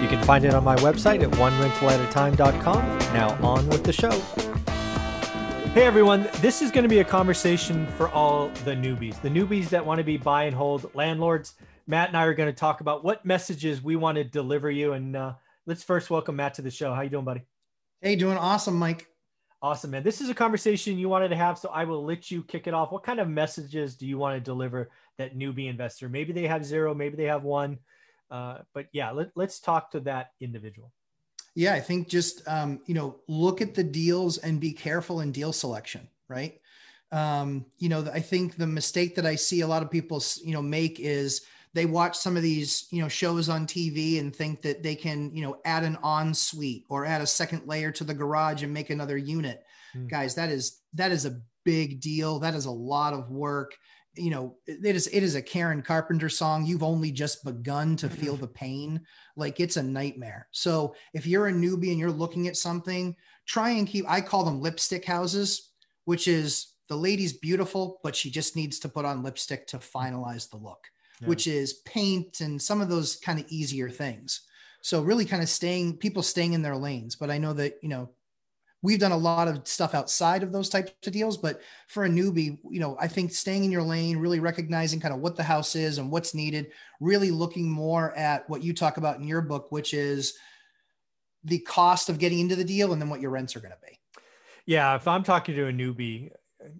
You can find it on my website at onerentalatatime.com. Now on with the show. Hey everyone, this is going to be a conversation for all the newbies, the newbies that want to be buy and hold landlords. Matt and I are going to talk about what messages we want to deliver you. And uh, let's first welcome Matt to the show. How you doing, buddy? Hey, doing awesome, Mike. Awesome, man. This is a conversation you wanted to have, so I will let you kick it off. What kind of messages do you want to deliver that newbie investor? Maybe they have zero, maybe they have one. Uh, but yeah, let, let's talk to that individual. Yeah, I think just um, you know look at the deals and be careful in deal selection, right? Um, you know, I think the mistake that I see a lot of people you know make is they watch some of these you know shows on TV and think that they can you know add an ensuite or add a second layer to the garage and make another unit. Mm. Guys, that is that is a big deal. That is a lot of work you know it is it is a karen carpenter song you've only just begun to feel mm-hmm. the pain like it's a nightmare so if you're a newbie and you're looking at something try and keep i call them lipstick houses which is the lady's beautiful but she just needs to put on lipstick to finalize the look yeah. which is paint and some of those kind of easier things so really kind of staying people staying in their lanes but i know that you know we've done a lot of stuff outside of those types of deals but for a newbie you know i think staying in your lane really recognizing kind of what the house is and what's needed really looking more at what you talk about in your book which is the cost of getting into the deal and then what your rents are going to be yeah if i'm talking to a newbie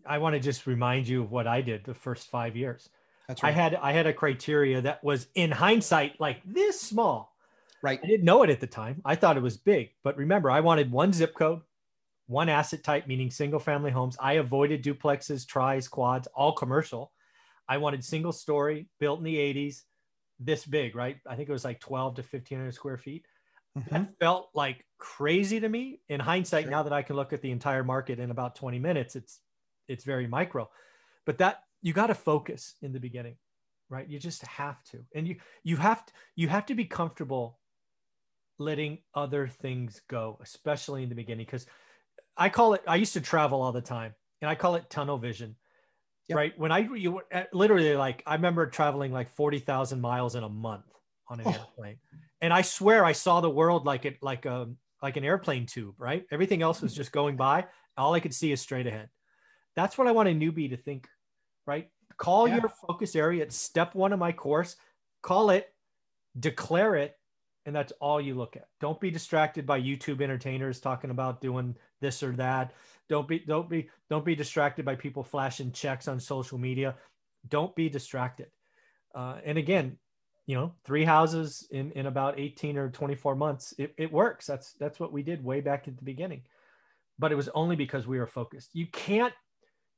i want to just remind you of what i did the first five years that's right. i had i had a criteria that was in hindsight like this small Right. I didn't know it at the time. I thought it was big, but remember, I wanted one zip code, one asset type, meaning single family homes. I avoided duplexes, tries, quads, all commercial. I wanted single story, built in the 80s, this big, right? I think it was like 12 to 1500 square feet. Mm-hmm. That felt like crazy to me. In hindsight, sure. now that I can look at the entire market in about 20 minutes, it's it's very micro. But that you got to focus in the beginning, right? You just have to. And you you have to you have to be comfortable letting other things go, especially in the beginning because I call it, I used to travel all the time and I call it tunnel vision. Yep. Right. When I, you uh, literally like, I remember traveling like 40,000 miles in a month on an oh. airplane. And I swear I saw the world like it, like a, um, like an airplane tube, right? Everything else was just going by. All I could see is straight ahead. That's what I want a newbie to think, right? Call yeah. your focus area at step one of my course, call it, declare it, and that's all you look at. Don't be distracted by YouTube entertainers talking about doing this or that. Don't be don't be don't be distracted by people flashing checks on social media. Don't be distracted. Uh, and again, you know, three houses in in about 18 or 24 months, it, it works. That's that's what we did way back at the beginning. But it was only because we were focused. You can't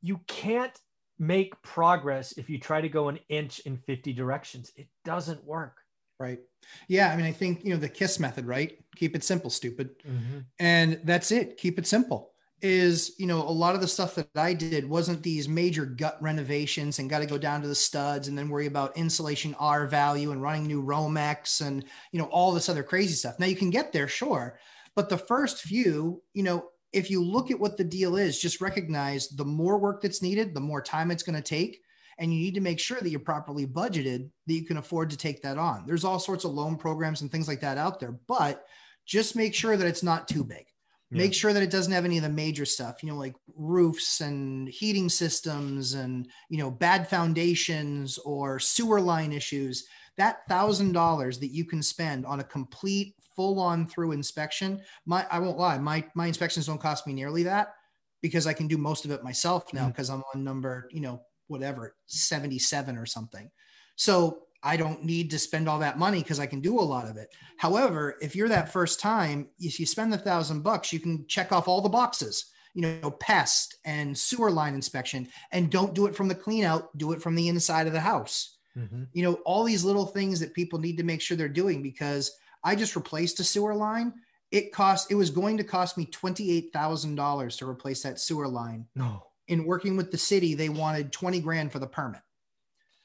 you can't make progress if you try to go an inch in 50 directions. It doesn't work. Right. Yeah. I mean, I think, you know, the KISS method, right? Keep it simple, stupid. Mm-hmm. And that's it. Keep it simple. Is, you know, a lot of the stuff that I did wasn't these major gut renovations and got to go down to the studs and then worry about insulation R value and running new Romex and, you know, all this other crazy stuff. Now you can get there, sure. But the first few, you know, if you look at what the deal is, just recognize the more work that's needed, the more time it's going to take and you need to make sure that you're properly budgeted that you can afford to take that on. There's all sorts of loan programs and things like that out there, but just make sure that it's not too big. Yeah. Make sure that it doesn't have any of the major stuff, you know, like roofs and heating systems and, you know, bad foundations or sewer line issues. That thousand dollars that you can spend on a complete full on through inspection. My, I won't lie, my, my inspections don't cost me nearly that because I can do most of it myself now because mm-hmm. I'm on number, you know, whatever 77 or something so i don't need to spend all that money because i can do a lot of it however if you're that first time if you spend the thousand bucks you can check off all the boxes you know pest and sewer line inspection and don't do it from the clean out do it from the inside of the house mm-hmm. you know all these little things that people need to make sure they're doing because i just replaced a sewer line it cost it was going to cost me $28,000 to replace that sewer line. No. In working with the city, they wanted 20 grand for the permit.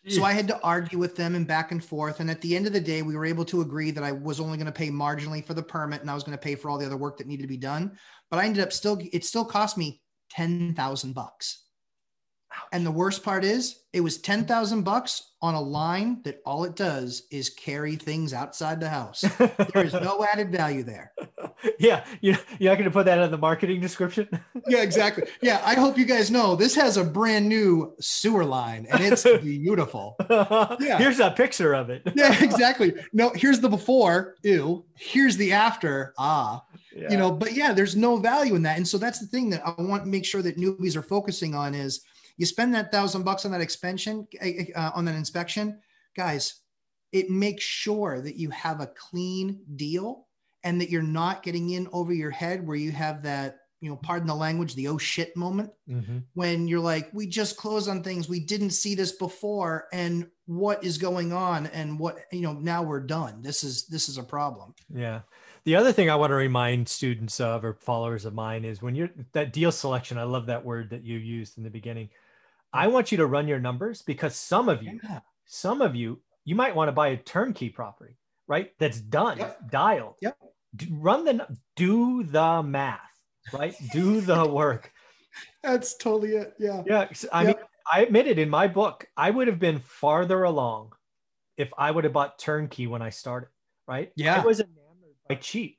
So I had to argue with them and back and forth. And at the end of the day, we were able to agree that I was only going to pay marginally for the permit and I was going to pay for all the other work that needed to be done. But I ended up still, it still cost me 10,000 bucks. And the worst part is it was 10,000 bucks on a line that all it does is carry things outside the house. there is no added value there. Yeah. You're, not going to put that in the marketing description? yeah, exactly. Yeah. I hope you guys know this has a brand new sewer line and it's beautiful. Yeah. Here's a picture of it. yeah, exactly. No, here's the before. Ew. Here's the after. Ah. Yeah. You know, but yeah, there's no value in that. And so that's the thing that I want to make sure that newbies are focusing on is you spend that thousand bucks on that expansion, uh, on that inspection, guys. It makes sure that you have a clean deal and that you're not getting in over your head where you have that you know, pardon the language, the oh shit moment mm-hmm. when you're like, we just close on things, we didn't see this before, and what is going on, and what you know, now we're done. This is this is a problem. Yeah. The other thing I want to remind students of or followers of mine is when you're that deal selection. I love that word that you used in the beginning. I want you to run your numbers because some of you, yeah. some of you, you might want to buy a turnkey property, right? That's done, yep. dialed. Yep. Run the do the math, right? do the work. That's totally it. Yeah. Yeah. I yep. mean, I admitted in my book, I would have been farther along if I would have bought turnkey when I started, right? Yeah. I was enamored by cheap.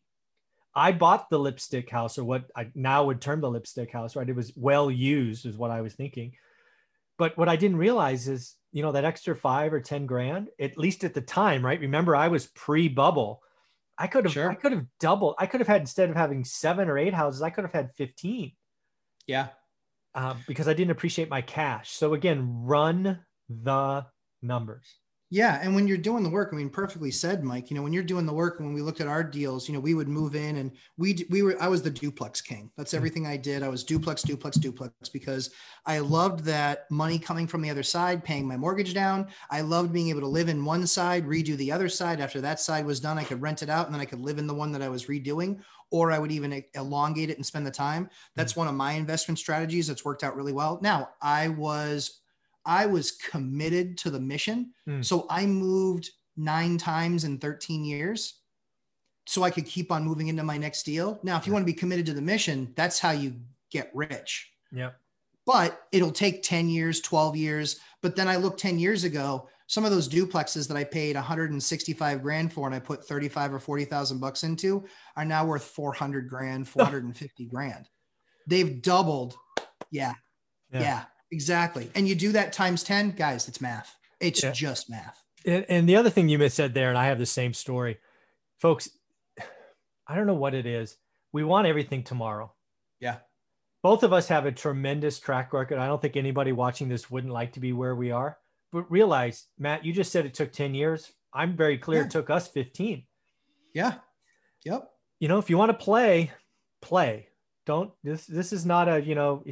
I bought the lipstick house, or what I now would term the lipstick house, right? It was well used, is what I was thinking. But what I didn't realize is, you know, that extra five or 10 grand, at least at the time, right? Remember, I was pre bubble. I could have, sure. I could have doubled. I could have had, instead of having seven or eight houses, I could have had 15. Yeah. Uh, because I didn't appreciate my cash. So again, run the numbers. Yeah, and when you're doing the work, I mean, perfectly said, Mike. You know, when you're doing the work, when we looked at our deals, you know, we would move in, and we we were. I was the duplex king. That's mm. everything I did. I was duplex, duplex, duplex because I loved that money coming from the other side, paying my mortgage down. I loved being able to live in one side, redo the other side. After that side was done, I could rent it out, and then I could live in the one that I was redoing, or I would even elongate it and spend the time. That's mm-hmm. one of my investment strategies that's worked out really well. Now, I was I was committed to the mission. Mm. So I moved nine times in 13 years so I could keep on moving into my next deal. Now, if you want to be committed to the mission, that's how you get rich. Yeah. But it'll take 10 years, 12 years. But then I looked 10 years ago, some of those duplexes that I paid 165 grand for and I put 35 or 40,000 bucks into are now worth 400 grand, 450 grand. They've doubled. Yeah. yeah. yeah. Exactly. And you do that times 10, guys, it's math. It's yeah. just math. And, and the other thing you said there, and I have the same story, folks, I don't know what it is. We want everything tomorrow. Yeah. Both of us have a tremendous track record. I don't think anybody watching this wouldn't like to be where we are. But realize, Matt, you just said it took 10 years. I'm very clear yeah. it took us 15. Yeah. Yep. You know, if you want to play, play. Don't this this is not a, you know,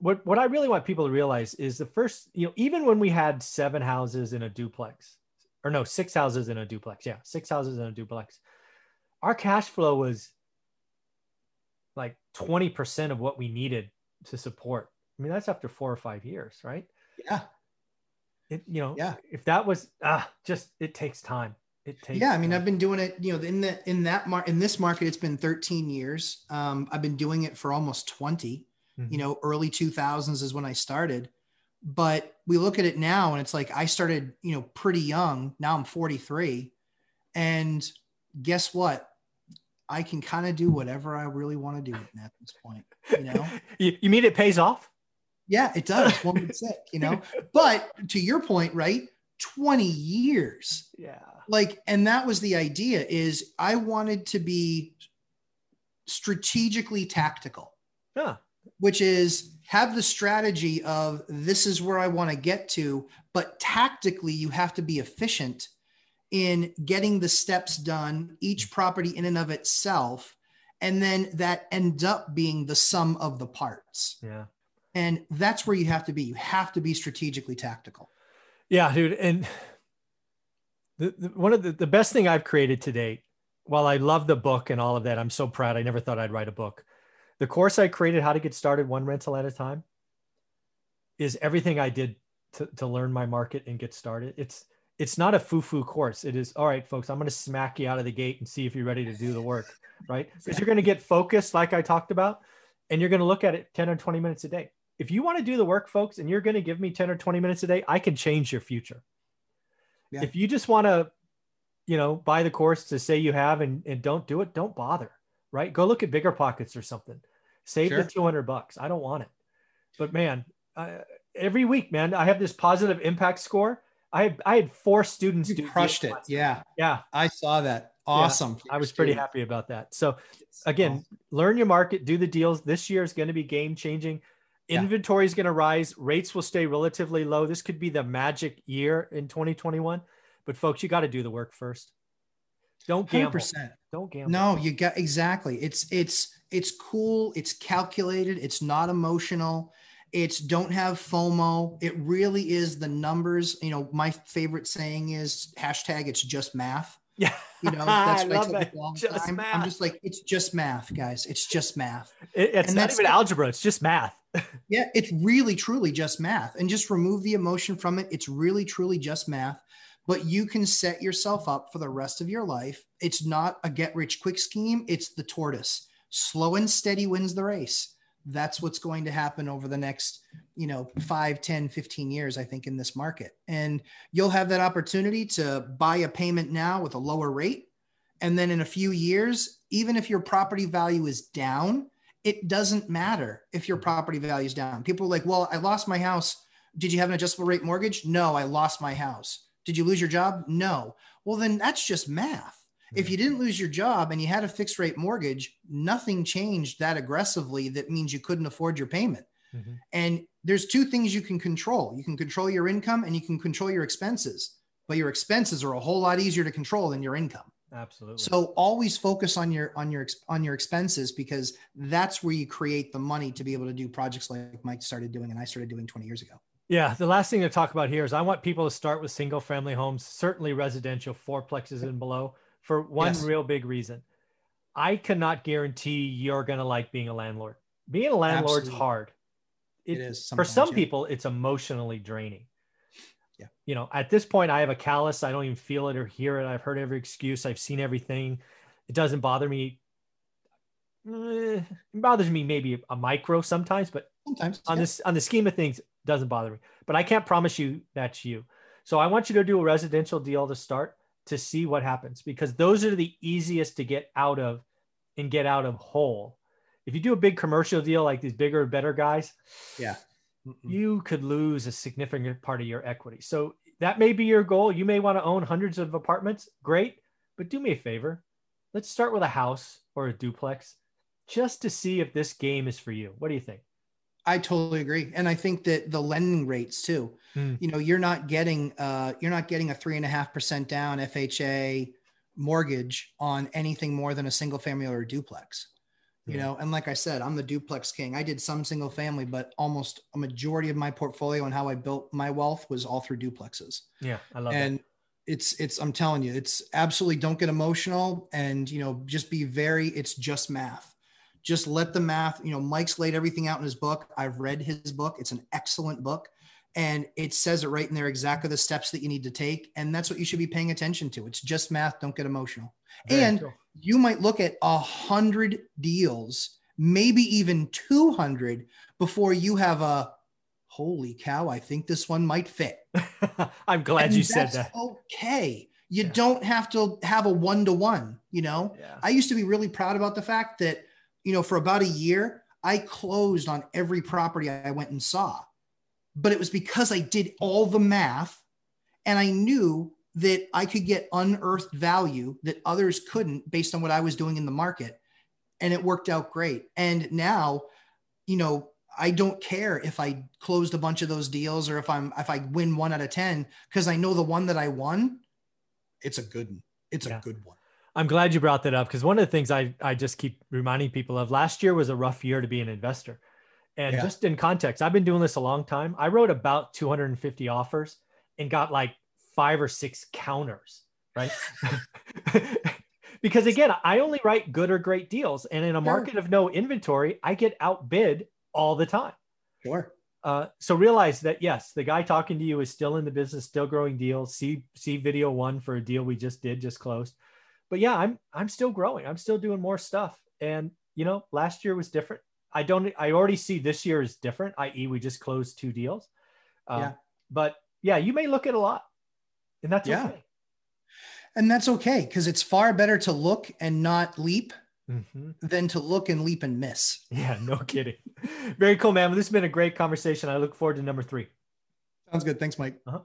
what what I really want people to realize is the first, you know, even when we had seven houses in a duplex, or no, six houses in a duplex, yeah, six houses in a duplex, our cash flow was like 20% of what we needed to support. I mean, that's after four or five years, right? Yeah. It, you know, yeah. If that was ah, just it takes time. It takes. Yeah, I mean, time. I've been doing it. You know, in the in that mar- in this market, it's been 13 years. Um, I've been doing it for almost 20 mm-hmm. you know early 2000s is when i started. But we look at it now and it's like i started you know pretty young. Now i'm 43 and guess what? I can kind of do whatever i really want to do at this point you know? You, you mean it pays off? Yeah it does. One would say you know? But to your point right 20 years. Yeah. Like and that was the idea is i wanted to be strategically tactical. Yeah which is have the strategy of this is where I want to get to, but tactically, you have to be efficient in getting the steps done, each property in and of itself. And then that end up being the sum of the parts. Yeah. And that's where you have to be. You have to be strategically tactical. Yeah, dude. And the, the, one of the, the best thing I've created to date while I love the book and all of that, I'm so proud. I never thought I'd write a book. The course I created, How to Get Started One Rental at a Time, is everything I did to, to learn my market and get started. It's it's not a foo-foo course. It is all right, folks. I'm going to smack you out of the gate and see if you're ready to do the work, right? Because you're going to get focused, like I talked about, and you're going to look at it 10 or 20 minutes a day. If you want to do the work, folks, and you're going to give me 10 or 20 minutes a day, I can change your future. Yeah. If you just want to, you know, buy the course to say you have and, and don't do it, don't bother, right? Go look at BiggerPockets or something. Save sure. the 200 bucks. I don't want it. But man, uh, every week, man, I have this positive impact score. I had, I had four students you crushed it. Yeah. Yeah. I saw that. Awesome. Yeah, I was pretty happy about that. So again, awesome. learn your market, do the deals. This year is going to be game changing. Inventory is going to rise. Rates will stay relatively low. This could be the magic year in 2021. But folks, you got to do the work first. Don't gamble. 100%. Don't gamble. No, you got exactly. It's it's it's cool. It's calculated. It's not emotional. It's don't have FOMO. It really is the numbers. You know, my favorite saying is hashtag it's just math. Yeah. You know, that's what I, I tell people all the time. Math. I'm just like, it's just math, guys. It's just math. It, it's and not even algebra, it's just math. yeah, it's really truly just math. And just remove the emotion from it. It's really truly just math. But you can set yourself up for the rest of your life. It's not a get rich quick scheme, it's the tortoise. Slow and steady wins the race. That's what's going to happen over the next you know 5 10 15 years i think in this market. And you'll have that opportunity to buy a payment now with a lower rate. And then in a few years even if your property value is down it doesn't matter if your property value is down. People are like well i lost my house. Did you have an adjustable rate mortgage? No i lost my house. Did you lose your job? No. Well then that's just math if you didn't lose your job and you had a fixed rate mortgage, nothing changed that aggressively. That means you couldn't afford your payment. Mm-hmm. And there's two things you can control you can control your income and you can control your expenses, but your expenses are a whole lot easier to control than your income. Absolutely. So always focus on your on your on your expenses because that's where you create the money to be able to do projects like Mike started doing and I started doing 20 years ago. Yeah, the last thing to talk about here is I want people to start with single family homes, certainly residential fourplexes and below for one yes. real big reason. I cannot guarantee you're going to like being a landlord. Being a landlord's Absolutely. hard. It, it is for some yeah. people. It's emotionally draining. Yeah. You know, at this point, I have a callus. I don't even feel it or hear it. I've heard every excuse. I've seen everything. It doesn't bother me. Eh, it bothers me maybe a micro sometimes, but sometimes on yeah. this on the scheme of things, doesn't bother me. But I can't promise you that's you. So I want you to do a residential deal to start to see what happens because those are the easiest to get out of and get out of whole. If you do a big commercial deal like these bigger, better guys, yeah, you could lose a significant part of your equity. So that may be your goal. You may want to own hundreds of apartments. Great. But do me a favor. Let's start with a house or a duplex just to see if this game is for you. What do you think? I totally agree, and I think that the lending rates too. Mm. You know, you're not getting uh, you're not getting a three and a half percent down FHA mortgage on anything more than a single family or a duplex. You know, and like I said, I'm the duplex king. I did some single family, but almost a majority of my portfolio and how I built my wealth was all through duplexes. Yeah, I love and that. it's it's I'm telling you, it's absolutely don't get emotional and you know just be very. It's just math just let the math you know mike's laid everything out in his book. I've read his book. It's an excellent book. And it says it right in there exactly the steps that you need to take. And that's what you should be paying attention to. It's just math. Don't get emotional. Very and cool. you might look at a hundred deals maybe even 200 before you have a holy cow i think this one might fit. I'm glad and you said that. okay. You yeah. don't have to have a one-to-one you know? Yeah. i used to be really proud about the fact that you know, for about a year, I closed on every property I went and saw. But it was because I did all the math and I knew that I could get unearthed value that others couldn't based on what I was doing in the market. And it worked out great. And now, you know, I don't care if I closed a bunch of those deals or if I'm if I win one out of 10 because I know the one that I won, it's a good one. It's yeah. a good one. I'm glad you brought that up because one of the things I, I just keep reminding people of last year was a rough year to be an investor. And yeah. just in context, I've been doing this a long time. I wrote about 250 offers and got like five or six counters, right? because again, I only write good or great deals. And in a market of no inventory, I get outbid all the time. Sure. Uh, so realize that yes, the guy talking to you is still in the business, still growing deals. See see video one for a deal we just did, just closed. But yeah, I'm I'm still growing. I'm still doing more stuff. And you know, last year was different. I don't. I already see this year is different. I.e., we just closed two deals. Uh, yeah. But yeah, you may look at a lot, and that's yeah. okay. And that's okay because it's far better to look and not leap mm-hmm. than to look and leap and miss. Yeah, no kidding. Very cool, man. This has been a great conversation. I look forward to number three. Sounds good. Thanks, Mike. Uh-huh.